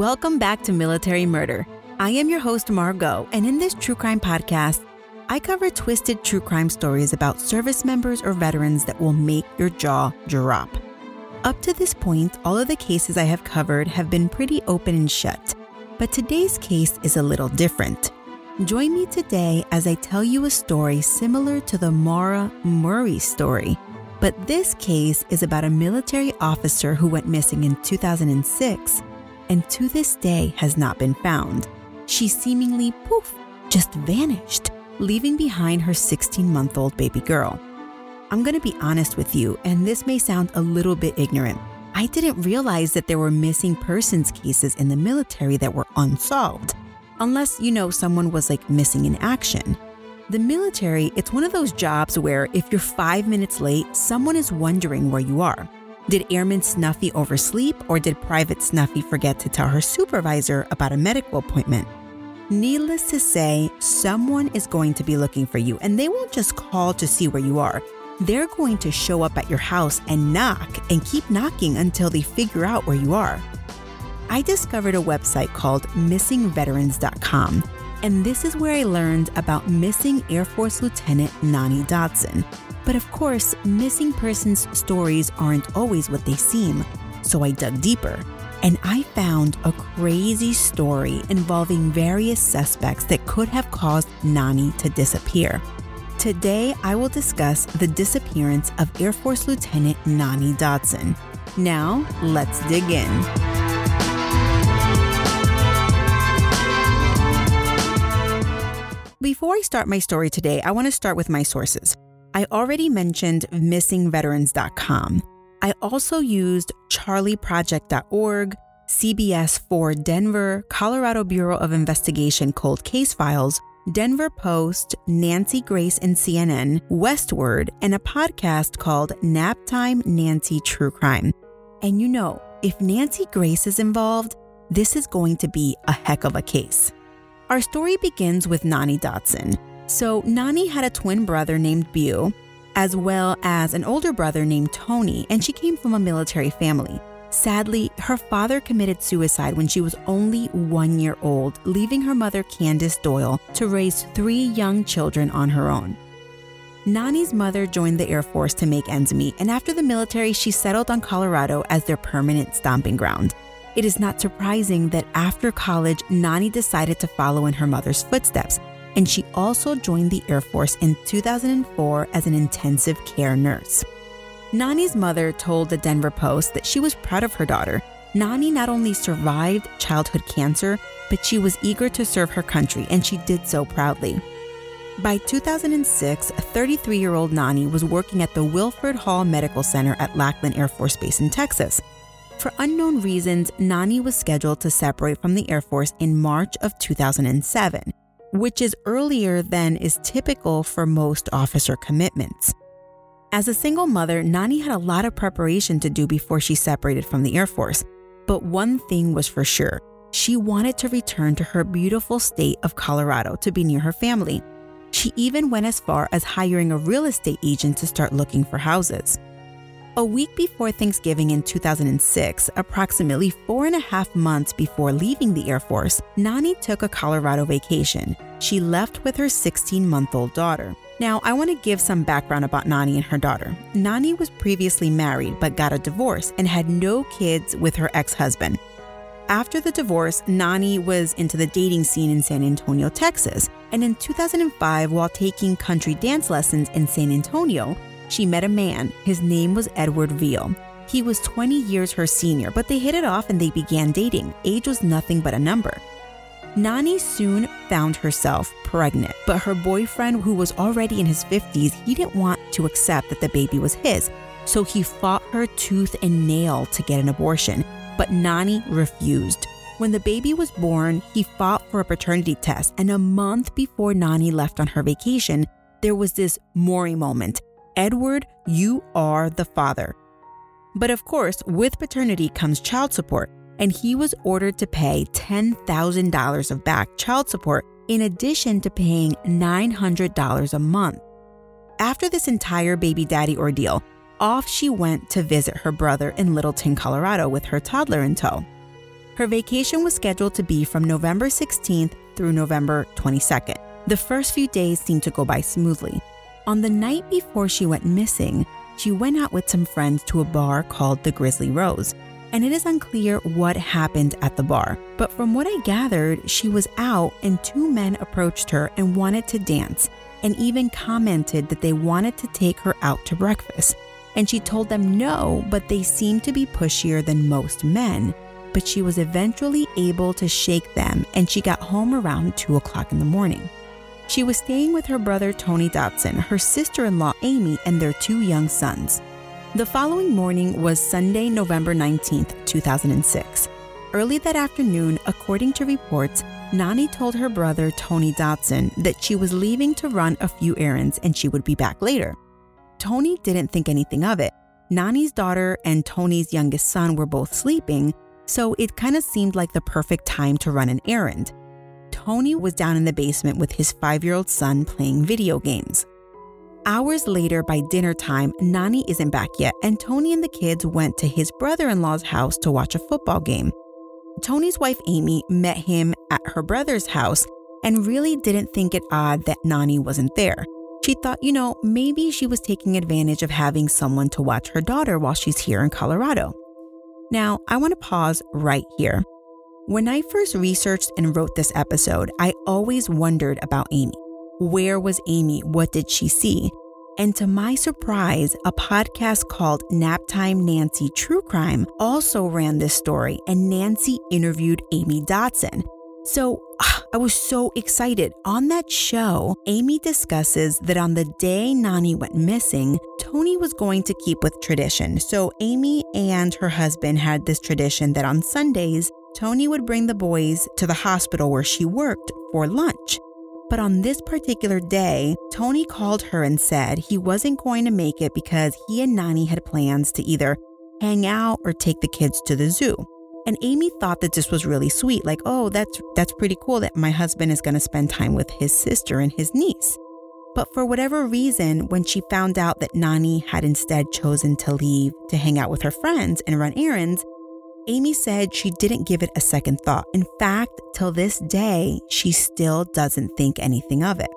Welcome back to Military Murder. I am your host, Margot, and in this true crime podcast, I cover twisted true crime stories about service members or veterans that will make your jaw drop. Up to this point, all of the cases I have covered have been pretty open and shut, but today's case is a little different. Join me today as I tell you a story similar to the Maura Murray story, but this case is about a military officer who went missing in 2006 and to this day has not been found. She seemingly, poof, just vanished, leaving behind her 16 month old baby girl. I'm gonna be honest with you, and this may sound a little bit ignorant. I didn't realize that there were missing persons cases in the military that were unsolved, unless you know someone was like missing in action. The military, it's one of those jobs where if you're five minutes late, someone is wondering where you are. Did Airman Snuffy oversleep, or did Private Snuffy forget to tell her supervisor about a medical appointment? Needless to say, someone is going to be looking for you, and they won't just call to see where you are. They're going to show up at your house and knock and keep knocking until they figure out where you are. I discovered a website called missingveterans.com, and this is where I learned about missing Air Force Lieutenant Nani Dotson. But of course, missing persons' stories aren't always what they seem, so I dug deeper. And I found a crazy story involving various suspects that could have caused Nani to disappear. Today, I will discuss the disappearance of Air Force Lieutenant Nani Dotson. Now, let's dig in. Before I start my story today, I want to start with my sources. I already mentioned missingveterans.com. I also used charleyproject.org, CBS 4 Denver, Colorado Bureau of Investigation Cold Case Files, Denver Post, Nancy Grace and CNN, Westword, and a podcast called Naptime Nancy True Crime. And you know, if Nancy Grace is involved, this is going to be a heck of a case. Our story begins with Nani Dotson. So, Nani had a twin brother named Bu, as well as an older brother named Tony, and she came from a military family. Sadly, her father committed suicide when she was only one year old, leaving her mother, Candace Doyle, to raise three young children on her own. Nani's mother joined the Air Force to make ends meet, and after the military, she settled on Colorado as their permanent stomping ground. It is not surprising that after college, Nani decided to follow in her mother's footsteps, and she also joined the Air Force in 2004 as an intensive care nurse. Nani's mother told the Denver Post that she was proud of her daughter. Nani not only survived childhood cancer, but she was eager to serve her country, and she did so proudly. By 2006, 33 year old Nani was working at the Wilford Hall Medical Center at Lackland Air Force Base in Texas. For unknown reasons, Nani was scheduled to separate from the Air Force in March of 2007, which is earlier than is typical for most officer commitments. As a single mother, Nani had a lot of preparation to do before she separated from the Air Force. But one thing was for sure she wanted to return to her beautiful state of Colorado to be near her family. She even went as far as hiring a real estate agent to start looking for houses. A week before Thanksgiving in 2006, approximately four and a half months before leaving the Air Force, Nani took a Colorado vacation. She left with her 16 month old daughter. Now, I want to give some background about Nani and her daughter. Nani was previously married but got a divorce and had no kids with her ex husband. After the divorce, Nani was into the dating scene in San Antonio, Texas. And in 2005, while taking country dance lessons in San Antonio, she met a man. His name was Edward Veal. He was 20 years her senior, but they hit it off and they began dating. Age was nothing but a number. Nani soon found herself pregnant, but her boyfriend, who was already in his 50s, he didn't want to accept that the baby was his. So he fought her tooth and nail to get an abortion, but Nani refused. When the baby was born, he fought for a paternity test, and a month before Nani left on her vacation, there was this Maury moment. Edward, you are the father. But of course, with paternity comes child support, and he was ordered to pay $10,000 of back child support in addition to paying $900 a month. After this entire baby daddy ordeal, off she went to visit her brother in Littleton, Colorado with her toddler in tow. Her vacation was scheduled to be from November 16th through November 22nd. The first few days seemed to go by smoothly. On the night before she went missing, she went out with some friends to a bar called the Grizzly Rose. And it is unclear what happened at the bar, but from what I gathered, she was out and two men approached her and wanted to dance, and even commented that they wanted to take her out to breakfast. And she told them no, but they seemed to be pushier than most men but she was eventually able to shake them and she got home around 2 o'clock in the morning. She was staying with her brother Tony Dotson, her sister in law Amy, and their two young sons. The following morning was Sunday, November 19, 2006. Early that afternoon, according to reports, Nani told her brother Tony Dotson that she was leaving to run a few errands and she would be back later. Tony didn't think anything of it. Nani's daughter and Tony's youngest son were both sleeping, so it kind of seemed like the perfect time to run an errand. Tony was down in the basement with his five year old son playing video games. Hours later, by dinner time, Nani isn't back yet, and Tony and the kids went to his brother in law's house to watch a football game. Tony's wife Amy met him at her brother's house and really didn't think it odd that Nani wasn't there. She thought, you know, maybe she was taking advantage of having someone to watch her daughter while she's here in Colorado. Now, I want to pause right here. When I first researched and wrote this episode, I always wondered about Amy. Where was Amy? What did she see? And to my surprise, a podcast called Naptime Nancy True Crime also ran this story, and Nancy interviewed Amy Dotson. So ah, I was so excited. On that show, Amy discusses that on the day Nani went missing, Tony was going to keep with tradition. So Amy and her husband had this tradition that on Sundays, Tony would bring the boys to the hospital where she worked for lunch. But on this particular day, Tony called her and said he wasn't going to make it because he and Nani had plans to either hang out or take the kids to the zoo. And Amy thought that this was really sweet, like, oh, that's that's pretty cool that my husband is going to spend time with his sister and his niece. But for whatever reason, when she found out that Nani had instead chosen to leave to hang out with her friends and run errands, Amy said she didn't give it a second thought. In fact, till this day, she still doesn't think anything of it.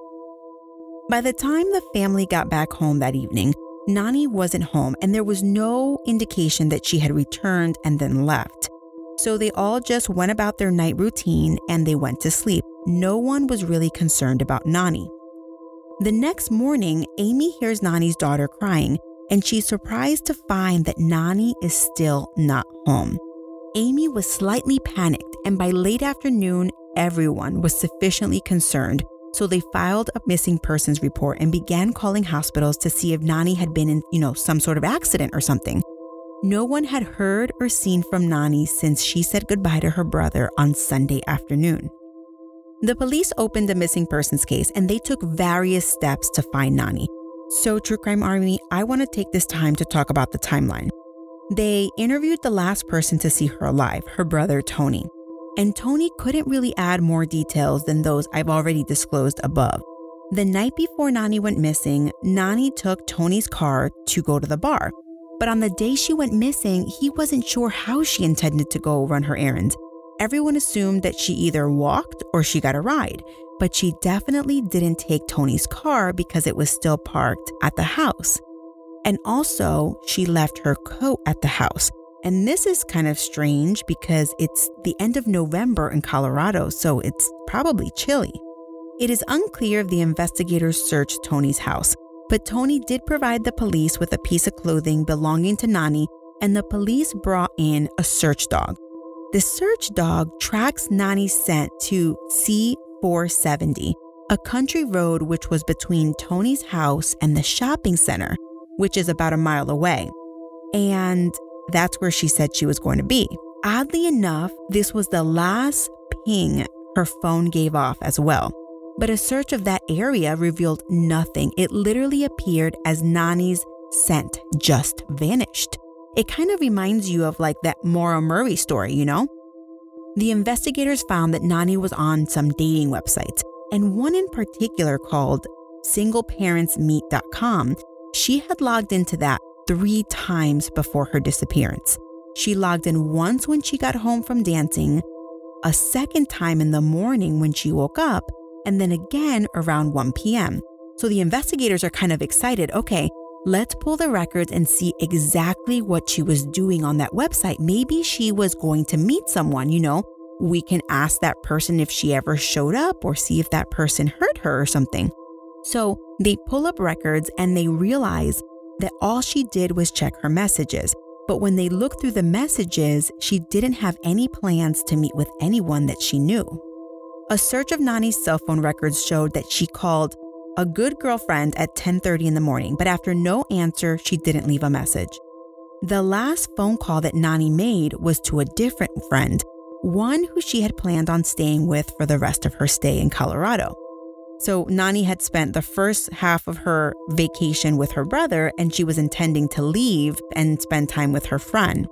By the time the family got back home that evening, Nani wasn't home and there was no indication that she had returned and then left. So they all just went about their night routine and they went to sleep. No one was really concerned about Nani. The next morning, Amy hears Nani's daughter crying, and she's surprised to find that Nani is still not home. Amy was slightly panicked, and by late afternoon, everyone was sufficiently concerned, so they filed a missing persons report and began calling hospitals to see if Nani had been in, you know, some sort of accident or something. No one had heard or seen from Nani since she said goodbye to her brother on Sunday afternoon. The police opened a missing persons case and they took various steps to find Nani. So, True Crime Army, I want to take this time to talk about the timeline. They interviewed the last person to see her alive, her brother Tony. And Tony couldn't really add more details than those I've already disclosed above. The night before Nani went missing, Nani took Tony's car to go to the bar. But on the day she went missing, he wasn't sure how she intended to go run her errands. Everyone assumed that she either walked or she got a ride, but she definitely didn't take Tony's car because it was still parked at the house. And also, she left her coat at the house. And this is kind of strange because it's the end of November in Colorado, so it's probably chilly. It is unclear if the investigators searched Tony's house, but Tony did provide the police with a piece of clothing belonging to Nani, and the police brought in a search dog. The search dog tracks Nani's scent to C470, a country road which was between Tony's house and the shopping center, which is about a mile away. And that's where she said she was going to be. oddly enough, this was the last ping her phone gave off as well. But a search of that area revealed nothing. It literally appeared as Nani's scent just vanished. It kind of reminds you of like that Maura Murray story, you know? The investigators found that Nani was on some dating websites, and one in particular called singleparentsmeet.com. She had logged into that three times before her disappearance. She logged in once when she got home from dancing, a second time in the morning when she woke up, and then again around 1 p.m. So the investigators are kind of excited. Okay, let's pull the records and see exactly what she was doing on that website. Maybe she was going to meet someone, you know? We can ask that person if she ever showed up or see if that person hurt her or something. So they pull up records and they realize that all she did was check her messages. But when they looked through the messages, she didn't have any plans to meet with anyone that she knew. A search of Nani's cell phone records showed that she called a good girlfriend at 10:30 in the morning, but after no answer, she didn't leave a message. The last phone call that Nani made was to a different friend, one who she had planned on staying with for the rest of her stay in Colorado. So Nani had spent the first half of her vacation with her brother and she was intending to leave and spend time with her friend.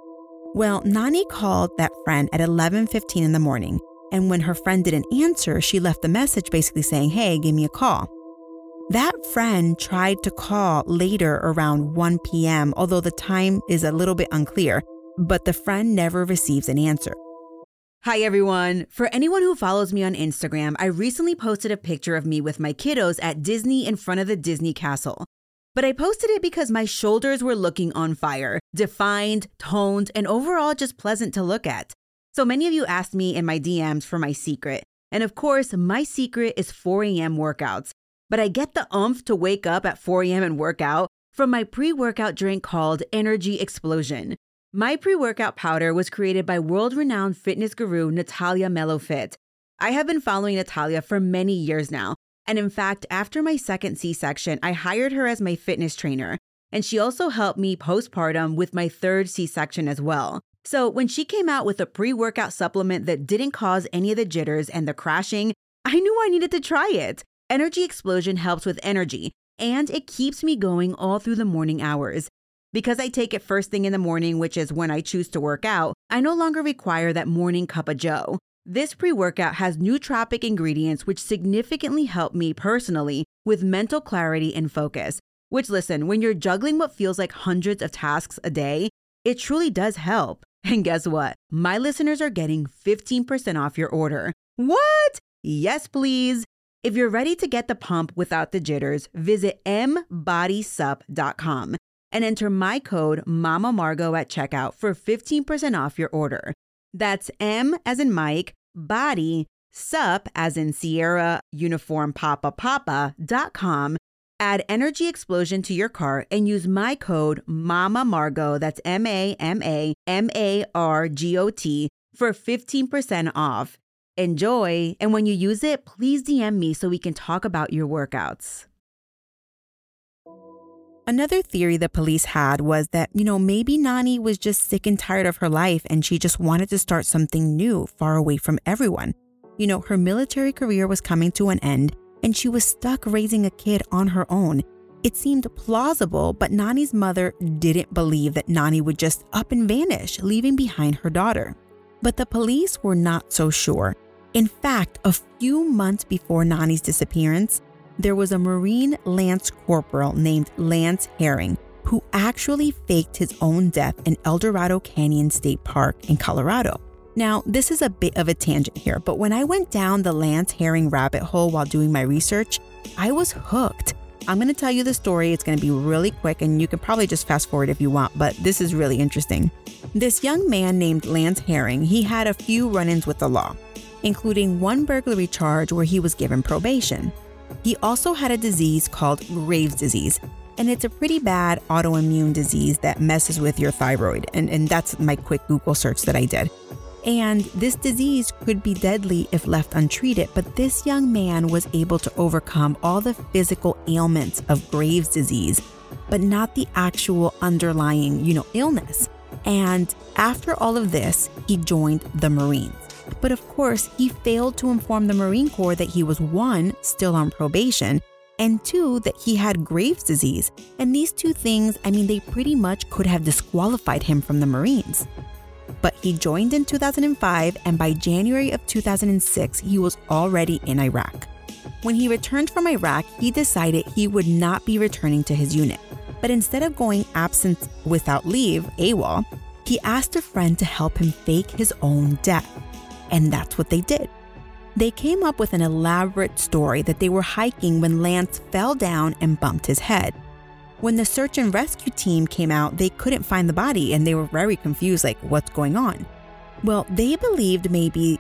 Well, Nani called that friend at 11:15 in the morning, and when her friend didn't answer, she left a message basically saying, "Hey, give me a call." That friend tried to call later around 1 p.m., although the time is a little bit unclear, but the friend never receives an answer. Hi, everyone. For anyone who follows me on Instagram, I recently posted a picture of me with my kiddos at Disney in front of the Disney castle. But I posted it because my shoulders were looking on fire, defined, toned, and overall just pleasant to look at. So many of you asked me in my DMs for my secret. And of course, my secret is 4 a.m. workouts. But I get the umph to wake up at 4 a.m. and work out from my pre workout drink called Energy Explosion. My pre workout powder was created by world renowned fitness guru Natalia Melofit. I have been following Natalia for many years now. And in fact, after my second C section, I hired her as my fitness trainer. And she also helped me postpartum with my third C section as well. So when she came out with a pre workout supplement that didn't cause any of the jitters and the crashing, I knew I needed to try it. Energy Explosion helps with energy, and it keeps me going all through the morning hours. Because I take it first thing in the morning, which is when I choose to work out, I no longer require that morning cup of joe. This pre workout has nootropic ingredients which significantly help me personally with mental clarity and focus. Which, listen, when you're juggling what feels like hundreds of tasks a day, it truly does help. And guess what? My listeners are getting 15% off your order. What? Yes, please. If you're ready to get the pump without the jitters, visit mbodysup.com and enter my code Mama Margot at checkout for 15% off your order. That's M as in Mike, body, sup as in Sierra, uniform papa papa dot com. Add Energy Explosion to your cart and use my code Mama Margot, that's M A M A M A R G O T, for 15% off. Enjoy, and when you use it, please DM me so we can talk about your workouts. Another theory the police had was that, you know, maybe Nani was just sick and tired of her life and she just wanted to start something new, far away from everyone. You know, her military career was coming to an end and she was stuck raising a kid on her own. It seemed plausible, but Nani's mother didn't believe that Nani would just up and vanish, leaving behind her daughter. But the police were not so sure. In fact, a few months before Nani's disappearance, there was a Marine Lance Corporal named Lance Hering who actually faked his own death in El Dorado Canyon State Park in Colorado. Now, this is a bit of a tangent here, but when I went down the Lance Hering rabbit hole while doing my research, I was hooked. I'm going to tell you the story. It's going to be really quick, and you can probably just fast forward if you want, but this is really interesting. This young man named Lance Hering, he had a few run ins with the law, including one burglary charge where he was given probation. He also had a disease called Graves' disease, and it's a pretty bad autoimmune disease that messes with your thyroid. And, and that's my quick Google search that I did. And this disease could be deadly if left untreated, but this young man was able to overcome all the physical ailments of Graves' disease, but not the actual underlying, you know, illness. And after all of this, he joined the Marines. But of course, he failed to inform the Marine Corps that he was one, still on probation, and two, that he had Graves' disease. And these two things, I mean, they pretty much could have disqualified him from the Marines. But he joined in 2005, and by January of 2006, he was already in Iraq. When he returned from Iraq, he decided he would not be returning to his unit. But instead of going absent without leave, AWOL, he asked a friend to help him fake his own death. And that's what they did. They came up with an elaborate story that they were hiking when Lance fell down and bumped his head. When the search and rescue team came out, they couldn't find the body and they were very confused like, what's going on? Well, they believed maybe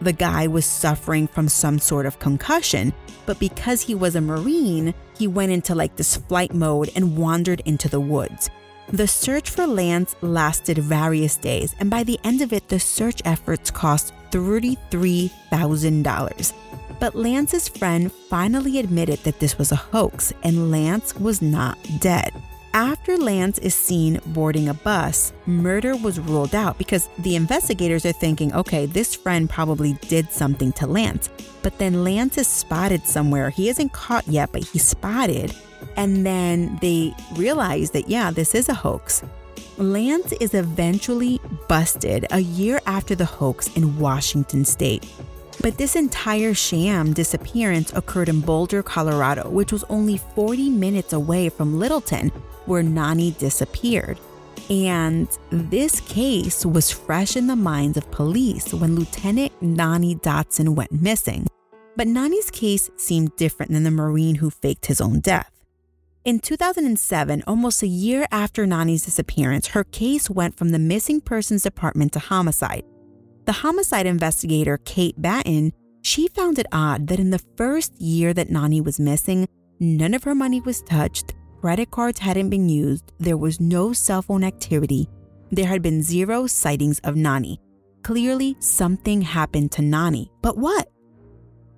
the guy was suffering from some sort of concussion, but because he was a Marine, he went into like this flight mode and wandered into the woods. The search for Lance lasted various days, and by the end of it, the search efforts cost $33,000. But Lance's friend finally admitted that this was a hoax and Lance was not dead. After Lance is seen boarding a bus, murder was ruled out because the investigators are thinking, okay, this friend probably did something to Lance. But then Lance is spotted somewhere. He isn't caught yet, but he's spotted. And then they realize that, yeah, this is a hoax. Lance is eventually busted a year after the hoax in Washington state. But this entire sham disappearance occurred in Boulder, Colorado, which was only 40 minutes away from Littleton, where Nani disappeared. And this case was fresh in the minds of police when Lieutenant Nani Dotson went missing. But Nani's case seemed different than the Marine who faked his own death. In 2007, almost a year after Nani's disappearance, her case went from the missing persons department to homicide. The homicide investigator, Kate Batten, she found it odd that in the first year that Nani was missing, none of her money was touched, credit cards hadn't been used, there was no cell phone activity, there had been zero sightings of Nani. Clearly, something happened to Nani. But what?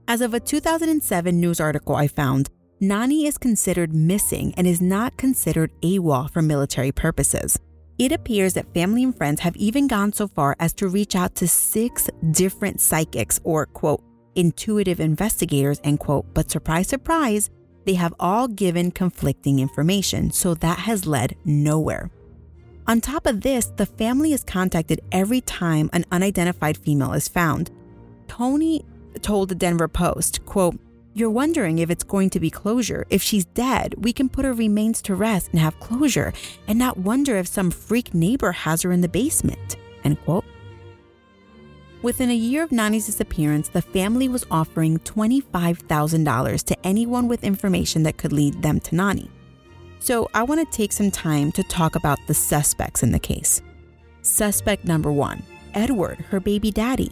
As of a 2007 news article I found, Nani is considered missing and is not considered AWOL for military purposes. It appears that family and friends have even gone so far as to reach out to six different psychics or, quote, intuitive investigators, end quote. But surprise, surprise, they have all given conflicting information, so that has led nowhere. On top of this, the family is contacted every time an unidentified female is found. Tony told the Denver Post, quote, you're wondering if it's going to be closure. If she's dead, we can put her remains to rest and have closure and not wonder if some freak neighbor has her in the basement. End quote. Within a year of Nani's disappearance, the family was offering $25,000 to anyone with information that could lead them to Nani. So I want to take some time to talk about the suspects in the case. Suspect number one Edward, her baby daddy.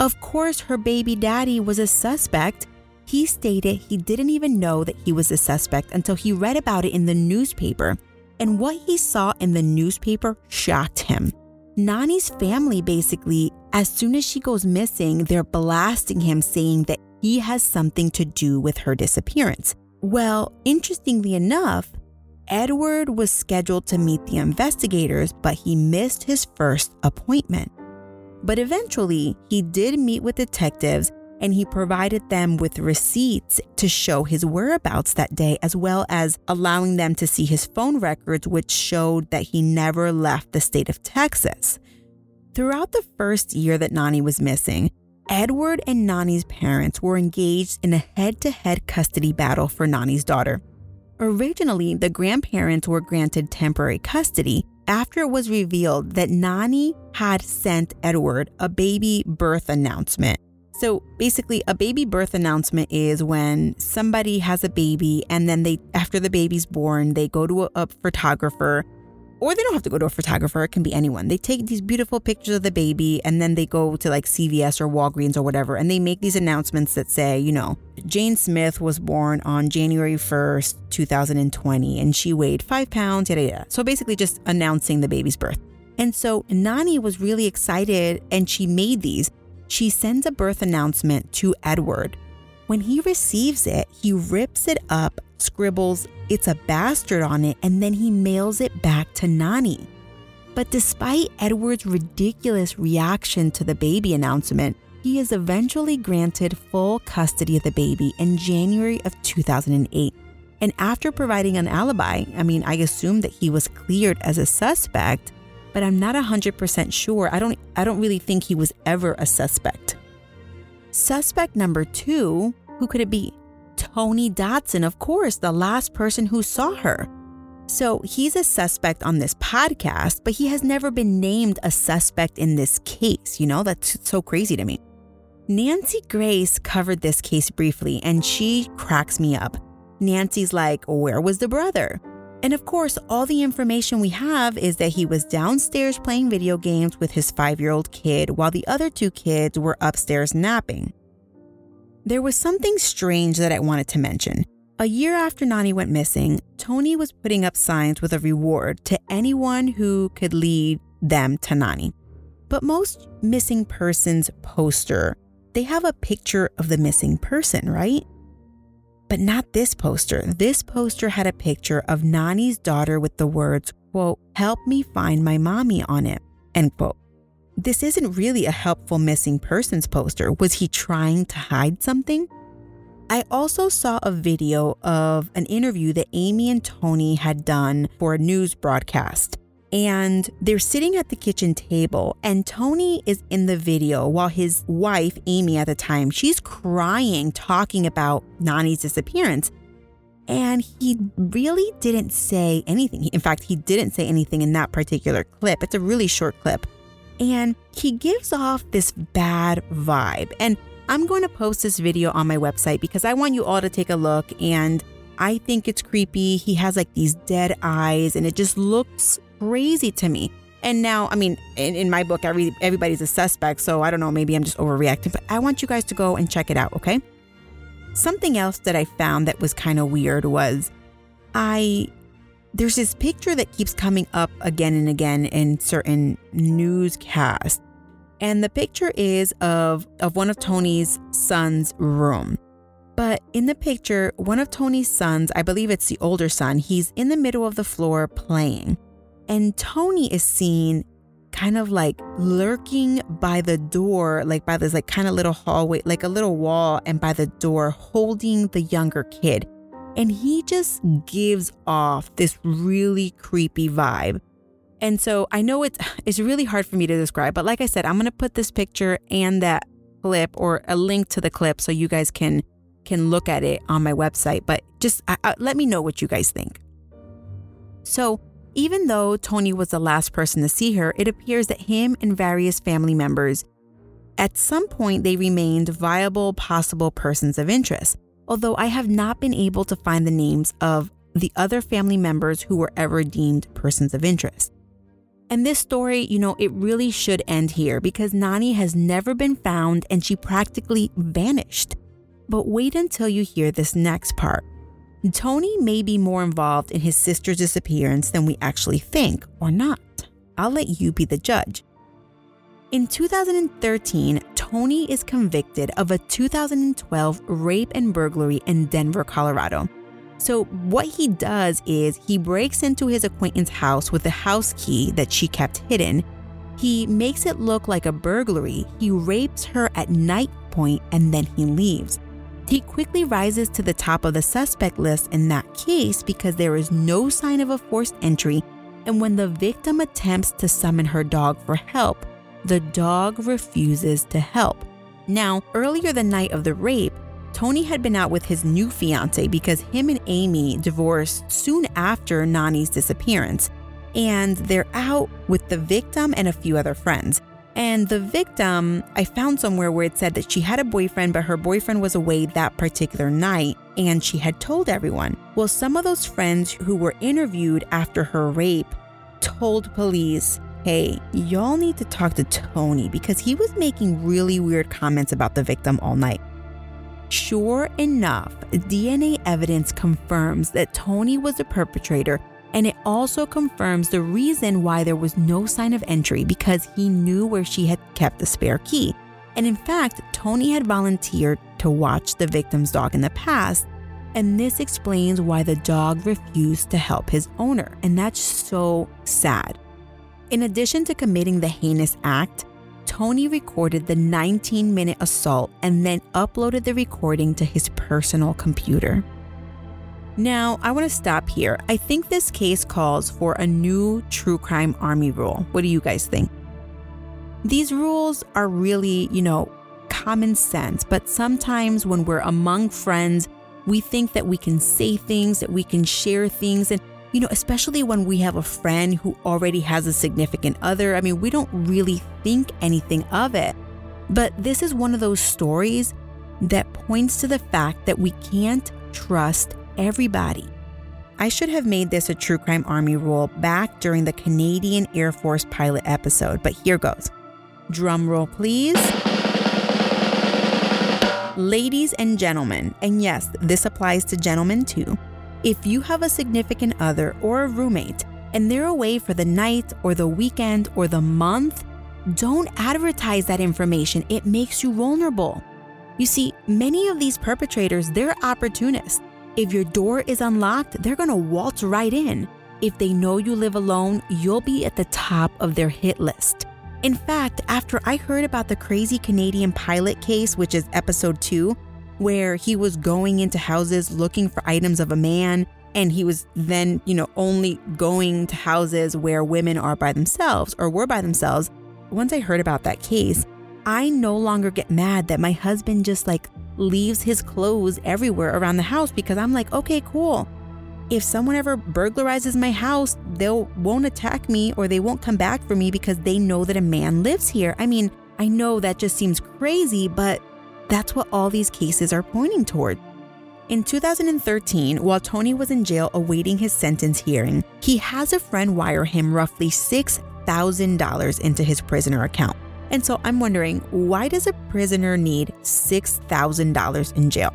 Of course, her baby daddy was a suspect he stated he didn't even know that he was a suspect until he read about it in the newspaper, and what he saw in the newspaper shocked him. Nani's family basically, as soon as she goes missing, they're blasting him saying that he has something to do with her disappearance. Well, interestingly enough, Edward was scheduled to meet the investigators, but he missed his first appointment. But eventually, he did meet with detectives and he provided them with receipts to show his whereabouts that day, as well as allowing them to see his phone records, which showed that he never left the state of Texas. Throughout the first year that Nani was missing, Edward and Nani's parents were engaged in a head to head custody battle for Nani's daughter. Originally, the grandparents were granted temporary custody after it was revealed that Nani had sent Edward a baby birth announcement so basically, a baby birth announcement is when somebody has a baby and then they, after the baby's born, they go to a, a photographer or they don't have to go to a photographer, it can be anyone. They take these beautiful pictures of the baby and then they go to like CVS or Walgreens or whatever and they make these announcements that say, you know, Jane Smith was born on January 1st, 2020, and she weighed five pounds, yada yada. So basically just announcing the baby's birth. And so Nani was really excited and she made these she sends a birth announcement to Edward. When he receives it, he rips it up, scribbles, it's a bastard on it, and then he mails it back to Nani. But despite Edward's ridiculous reaction to the baby announcement, he is eventually granted full custody of the baby in January of 2008. And after providing an alibi, I mean, I assume that he was cleared as a suspect, but I'm not 100% sure. I don't I don't really think he was ever a suspect. Suspect number 2, who could it be? Tony Dotson, of course, the last person who saw her. So he's a suspect on this podcast, but he has never been named a suspect in this case. You know, that's so crazy to me. Nancy Grace covered this case briefly, and she cracks me up. Nancy's like, Where was the brother? And of course, all the information we have is that he was downstairs playing video games with his five year old kid while the other two kids were upstairs napping. There was something strange that I wanted to mention. A year after Nani went missing, Tony was putting up signs with a reward to anyone who could lead them to Nani. But most missing persons poster, they have a picture of the missing person, right? But not this poster. This poster had a picture of Nani's daughter with the words, quote, help me find my mommy on it, end quote. This isn't really a helpful missing persons poster. Was he trying to hide something? I also saw a video of an interview that Amy and Tony had done for a news broadcast. And they're sitting at the kitchen table, and Tony is in the video while his wife, Amy, at the time, she's crying, talking about Nani's disappearance. And he really didn't say anything. In fact, he didn't say anything in that particular clip. It's a really short clip. And he gives off this bad vibe. And I'm going to post this video on my website because I want you all to take a look and I think it's creepy. He has like these dead eyes and it just looks crazy to me. And now, I mean, in, in my book, every, everybody's a suspect, so I don't know, maybe I'm just overreacting, but I want you guys to go and check it out, okay? Something else that I found that was kind of weird was I there's this picture that keeps coming up again and again in certain newscasts and the picture is of, of one of Tony's son's room. But in the picture, one of Tony's sons, I believe it's the older son, he's in the middle of the floor playing. And Tony is seen kind of like lurking by the door, like by this like kind of little hallway, like a little wall, and by the door holding the younger kid. And he just gives off this really creepy vibe. And so I know it's it's really hard for me to describe, but like I said, I'm going to put this picture and that clip or a link to the clip so you guys can can look at it on my website, but just uh, let me know what you guys think. So, even though Tony was the last person to see her, it appears that him and various family members at some point they remained viable possible persons of interest. Although I have not been able to find the names of the other family members who were ever deemed persons of interest. And this story, you know, it really should end here because Nani has never been found and she practically vanished. But wait until you hear this next part. Tony may be more involved in his sister's disappearance than we actually think, or not. I'll let you be the judge. In 2013, Tony is convicted of a 2012 rape and burglary in Denver, Colorado. So, what he does is he breaks into his acquaintance's house with the house key that she kept hidden. He makes it look like a burglary. He rapes her at night point and then he leaves. He quickly rises to the top of the suspect list in that case because there is no sign of a forced entry. And when the victim attempts to summon her dog for help, the dog refuses to help. Now, earlier the night of the rape, Tony had been out with his new fiance because him and Amy divorced soon after Nani's disappearance. And they're out with the victim and a few other friends. And the victim, I found somewhere where it said that she had a boyfriend, but her boyfriend was away that particular night and she had told everyone. Well, some of those friends who were interviewed after her rape told police, hey, y'all need to talk to Tony because he was making really weird comments about the victim all night. Sure enough, DNA evidence confirms that Tony was the perpetrator, and it also confirms the reason why there was no sign of entry because he knew where she had kept the spare key. And in fact, Tony had volunteered to watch the victim's dog in the past, and this explains why the dog refused to help his owner, and that's so sad. In addition to committing the heinous act, Tony recorded the 19 minute assault and then uploaded the recording to his personal computer. Now, I want to stop here. I think this case calls for a new true crime army rule. What do you guys think? These rules are really, you know, common sense, but sometimes when we're among friends, we think that we can say things, that we can share things, and you know, especially when we have a friend who already has a significant other. I mean, we don't really think anything of it. But this is one of those stories that points to the fact that we can't trust everybody. I should have made this a True Crime Army rule back during the Canadian Air Force pilot episode, but here goes. Drum roll, please. Ladies and gentlemen, and yes, this applies to gentlemen too. If you have a significant other or a roommate and they're away for the night or the weekend or the month, don't advertise that information. It makes you vulnerable. You see, many of these perpetrators, they're opportunists. If your door is unlocked, they're gonna waltz right in. If they know you live alone, you'll be at the top of their hit list. In fact, after I heard about the crazy Canadian pilot case, which is episode two, where he was going into houses looking for items of a man and he was then, you know, only going to houses where women are by themselves or were by themselves. Once I heard about that case, I no longer get mad that my husband just like leaves his clothes everywhere around the house because I'm like, okay, cool. If someone ever burglarizes my house, they won't attack me or they won't come back for me because they know that a man lives here. I mean, I know that just seems crazy, but that's what all these cases are pointing toward. In 2013, while Tony was in jail awaiting his sentence hearing, he has a friend wire him roughly $6,000 into his prisoner account. And so I'm wondering, why does a prisoner need $6,000 in jail?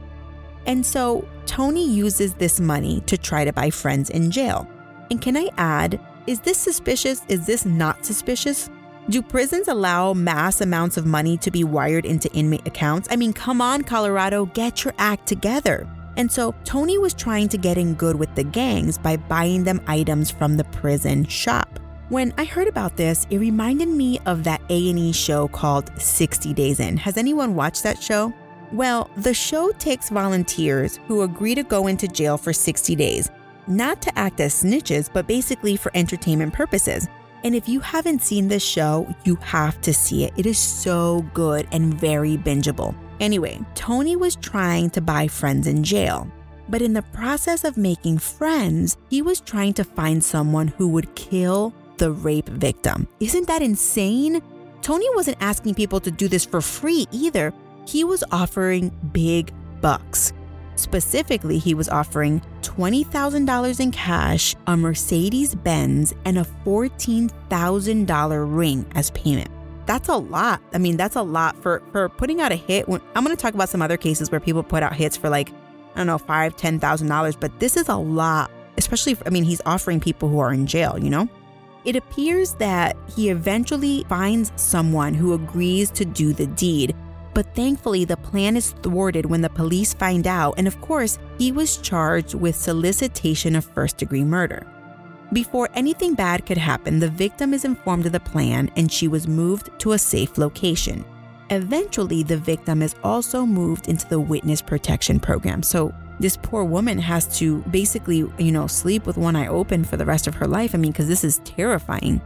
And so Tony uses this money to try to buy friends in jail. And can I add, is this suspicious? Is this not suspicious? Do prisons allow mass amounts of money to be wired into inmate accounts? I mean, come on, Colorado, get your act together. And so Tony was trying to get in good with the gangs by buying them items from the prison shop. When I heard about this, it reminded me of that A&E show called 60 Days In. Has anyone watched that show? Well, the show takes volunteers who agree to go into jail for 60 days, not to act as snitches, but basically for entertainment purposes. And if you haven't seen this show, you have to see it. It is so good and very bingeable. Anyway, Tony was trying to buy friends in jail. But in the process of making friends, he was trying to find someone who would kill the rape victim. Isn't that insane? Tony wasn't asking people to do this for free either. He was offering big bucks. Specifically, he was offering $20,000 in cash, a Mercedes Benz, and a $14,000 ring as payment. That's a lot. I mean, that's a lot for, for putting out a hit. When, I'm going to talk about some other cases where people put out hits for like, I don't know, five, ten thousand dollars, but this is a lot. Especially, for, I mean, he's offering people who are in jail, you know? It appears that he eventually finds someone who agrees to do the deed, but thankfully, the plan is thwarted when the police find out, and of course, he was charged with solicitation of first degree murder. Before anything bad could happen, the victim is informed of the plan and she was moved to a safe location. Eventually, the victim is also moved into the witness protection program. So, this poor woman has to basically, you know, sleep with one eye open for the rest of her life. I mean, because this is terrifying.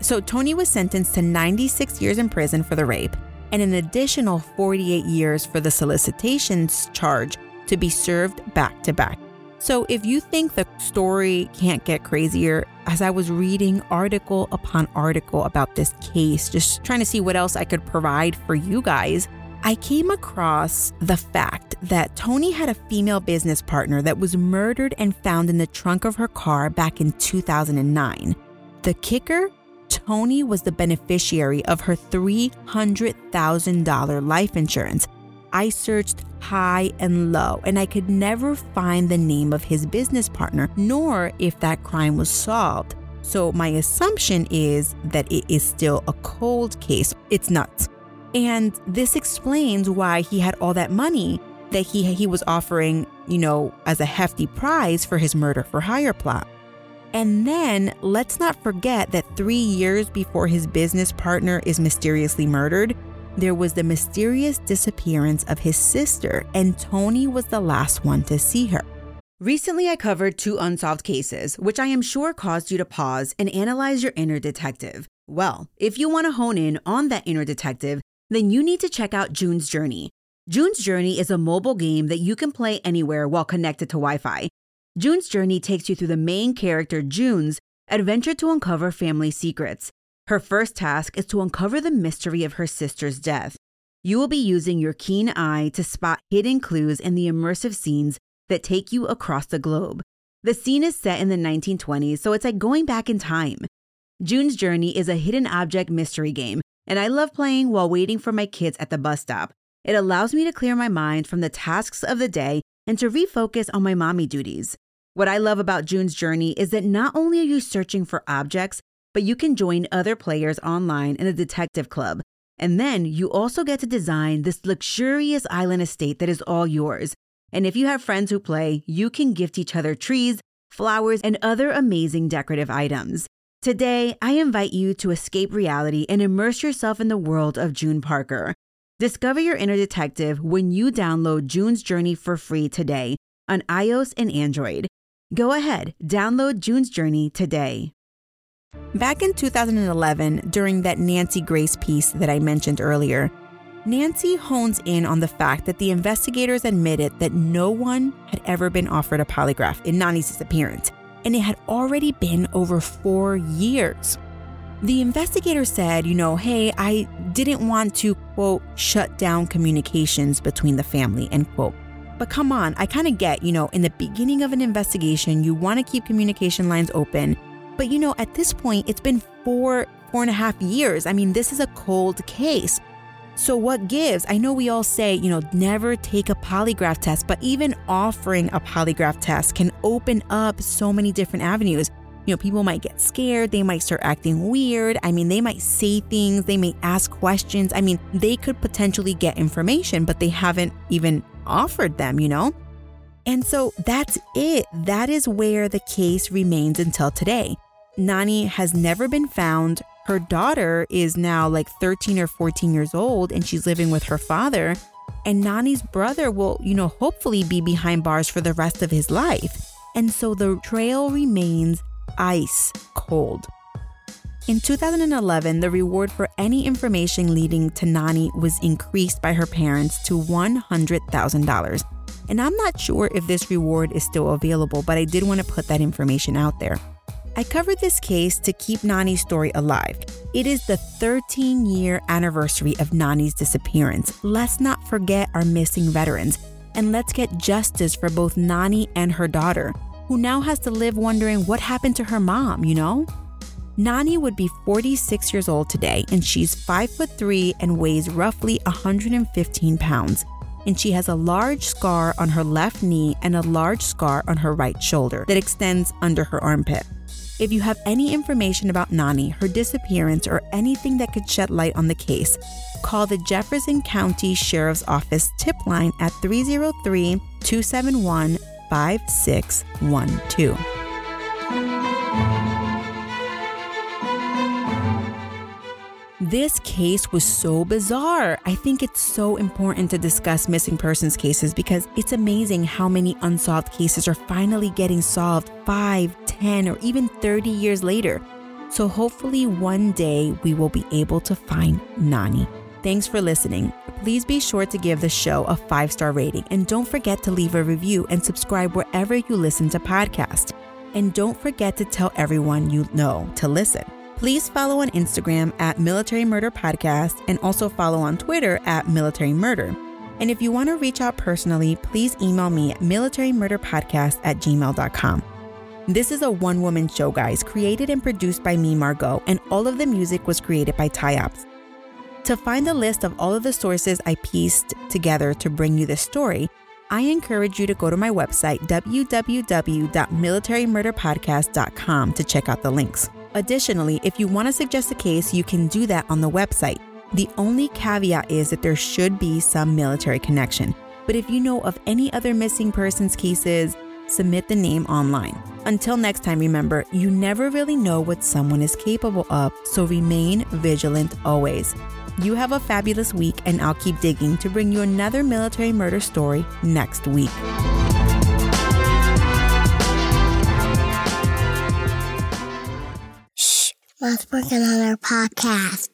So, Tony was sentenced to 96 years in prison for the rape and an additional 48 years for the solicitations charge to be served back to back. So, if you think the story can't get crazier, as I was reading article upon article about this case, just trying to see what else I could provide for you guys, I came across the fact that Tony had a female business partner that was murdered and found in the trunk of her car back in 2009. The kicker Tony was the beneficiary of her $300,000 life insurance. I searched high and low, and I could never find the name of his business partner, nor if that crime was solved. So, my assumption is that it is still a cold case. It's nuts. And this explains why he had all that money that he, he was offering, you know, as a hefty prize for his murder for hire plot. And then let's not forget that three years before his business partner is mysteriously murdered, there was the mysterious disappearance of his sister, and Tony was the last one to see her. Recently, I covered two unsolved cases, which I am sure caused you to pause and analyze your inner detective. Well, if you want to hone in on that inner detective, then you need to check out June's Journey. June's Journey is a mobile game that you can play anywhere while connected to Wi Fi. June's journey takes you through the main character, June's, adventure to uncover family secrets. Her first task is to uncover the mystery of her sister's death. You will be using your keen eye to spot hidden clues in the immersive scenes that take you across the globe. The scene is set in the 1920s, so it's like going back in time. June's Journey is a hidden object mystery game, and I love playing while waiting for my kids at the bus stop. It allows me to clear my mind from the tasks of the day and to refocus on my mommy duties. What I love about June's journey is that not only are you searching for objects, but you can join other players online in a detective club. And then you also get to design this luxurious island estate that is all yours. And if you have friends who play, you can gift each other trees, flowers, and other amazing decorative items. Today, I invite you to escape reality and immerse yourself in the world of June Parker. Discover your inner detective when you download June's Journey for free today on iOS and Android. Go ahead, download June's Journey today. Back in 2011, during that Nancy Grace piece that I mentioned earlier, Nancy hones in on the fact that the investigators admitted that no one had ever been offered a polygraph in Nani's disappearance, and it had already been over four years. The investigator said, you know, hey, I didn't want to, quote, shut down communications between the family, end quote. But come on, I kind of get, you know, in the beginning of an investigation, you want to keep communication lines open. But, you know, at this point, it's been four, four and a half years. I mean, this is a cold case. So, what gives? I know we all say, you know, never take a polygraph test, but even offering a polygraph test can open up so many different avenues. You know, people might get scared, they might start acting weird. I mean, they might say things, they may ask questions. I mean, they could potentially get information, but they haven't even offered them, you know? And so that's it. That is where the case remains until today. Nani has never been found. Her daughter is now like 13 or 14 years old and she's living with her father. And Nani's brother will, you know, hopefully be behind bars for the rest of his life. And so the trail remains ice cold. In 2011, the reward for any information leading to Nani was increased by her parents to $100,000. And I'm not sure if this reward is still available, but I did want to put that information out there. I covered this case to keep Nani's story alive. It is the 13 year anniversary of Nani's disappearance. Let's not forget our missing veterans, and let's get justice for both Nani and her daughter, who now has to live wondering what happened to her mom, you know? Nani would be 46 years old today, and she's 5 foot 3 and weighs roughly 115 pounds. And she has a large scar on her left knee and a large scar on her right shoulder that extends under her armpit. If you have any information about Nani, her disappearance, or anything that could shed light on the case, call the Jefferson County Sheriff's Office tip line at 303 271 5612. This case was so bizarre. I think it's so important to discuss missing persons cases because it's amazing how many unsolved cases are finally getting solved 5, 10, or even 30 years later. So hopefully one day we will be able to find Nani. Thanks for listening. Please be sure to give the show a five star rating and don't forget to leave a review and subscribe wherever you listen to podcasts. And don't forget to tell everyone you know to listen. Please follow on Instagram at Military Murder Podcast and also follow on Twitter at Military Murder. And if you want to reach out personally, please email me at militarymurderpodcast at gmail.com. This is a one woman show, guys, created and produced by me, Margot, and all of the music was created by Tyops. To find a list of all of the sources I pieced together to bring you this story, I encourage you to go to my website, www.militarymurderpodcast.com, to check out the links. Additionally, if you want to suggest a case, you can do that on the website. The only caveat is that there should be some military connection. But if you know of any other missing persons cases, submit the name online. Until next time, remember, you never really know what someone is capable of, so remain vigilant always. You have a fabulous week, and I'll keep digging to bring you another military murder story next week. Let's working on our podcast.